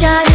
sunshine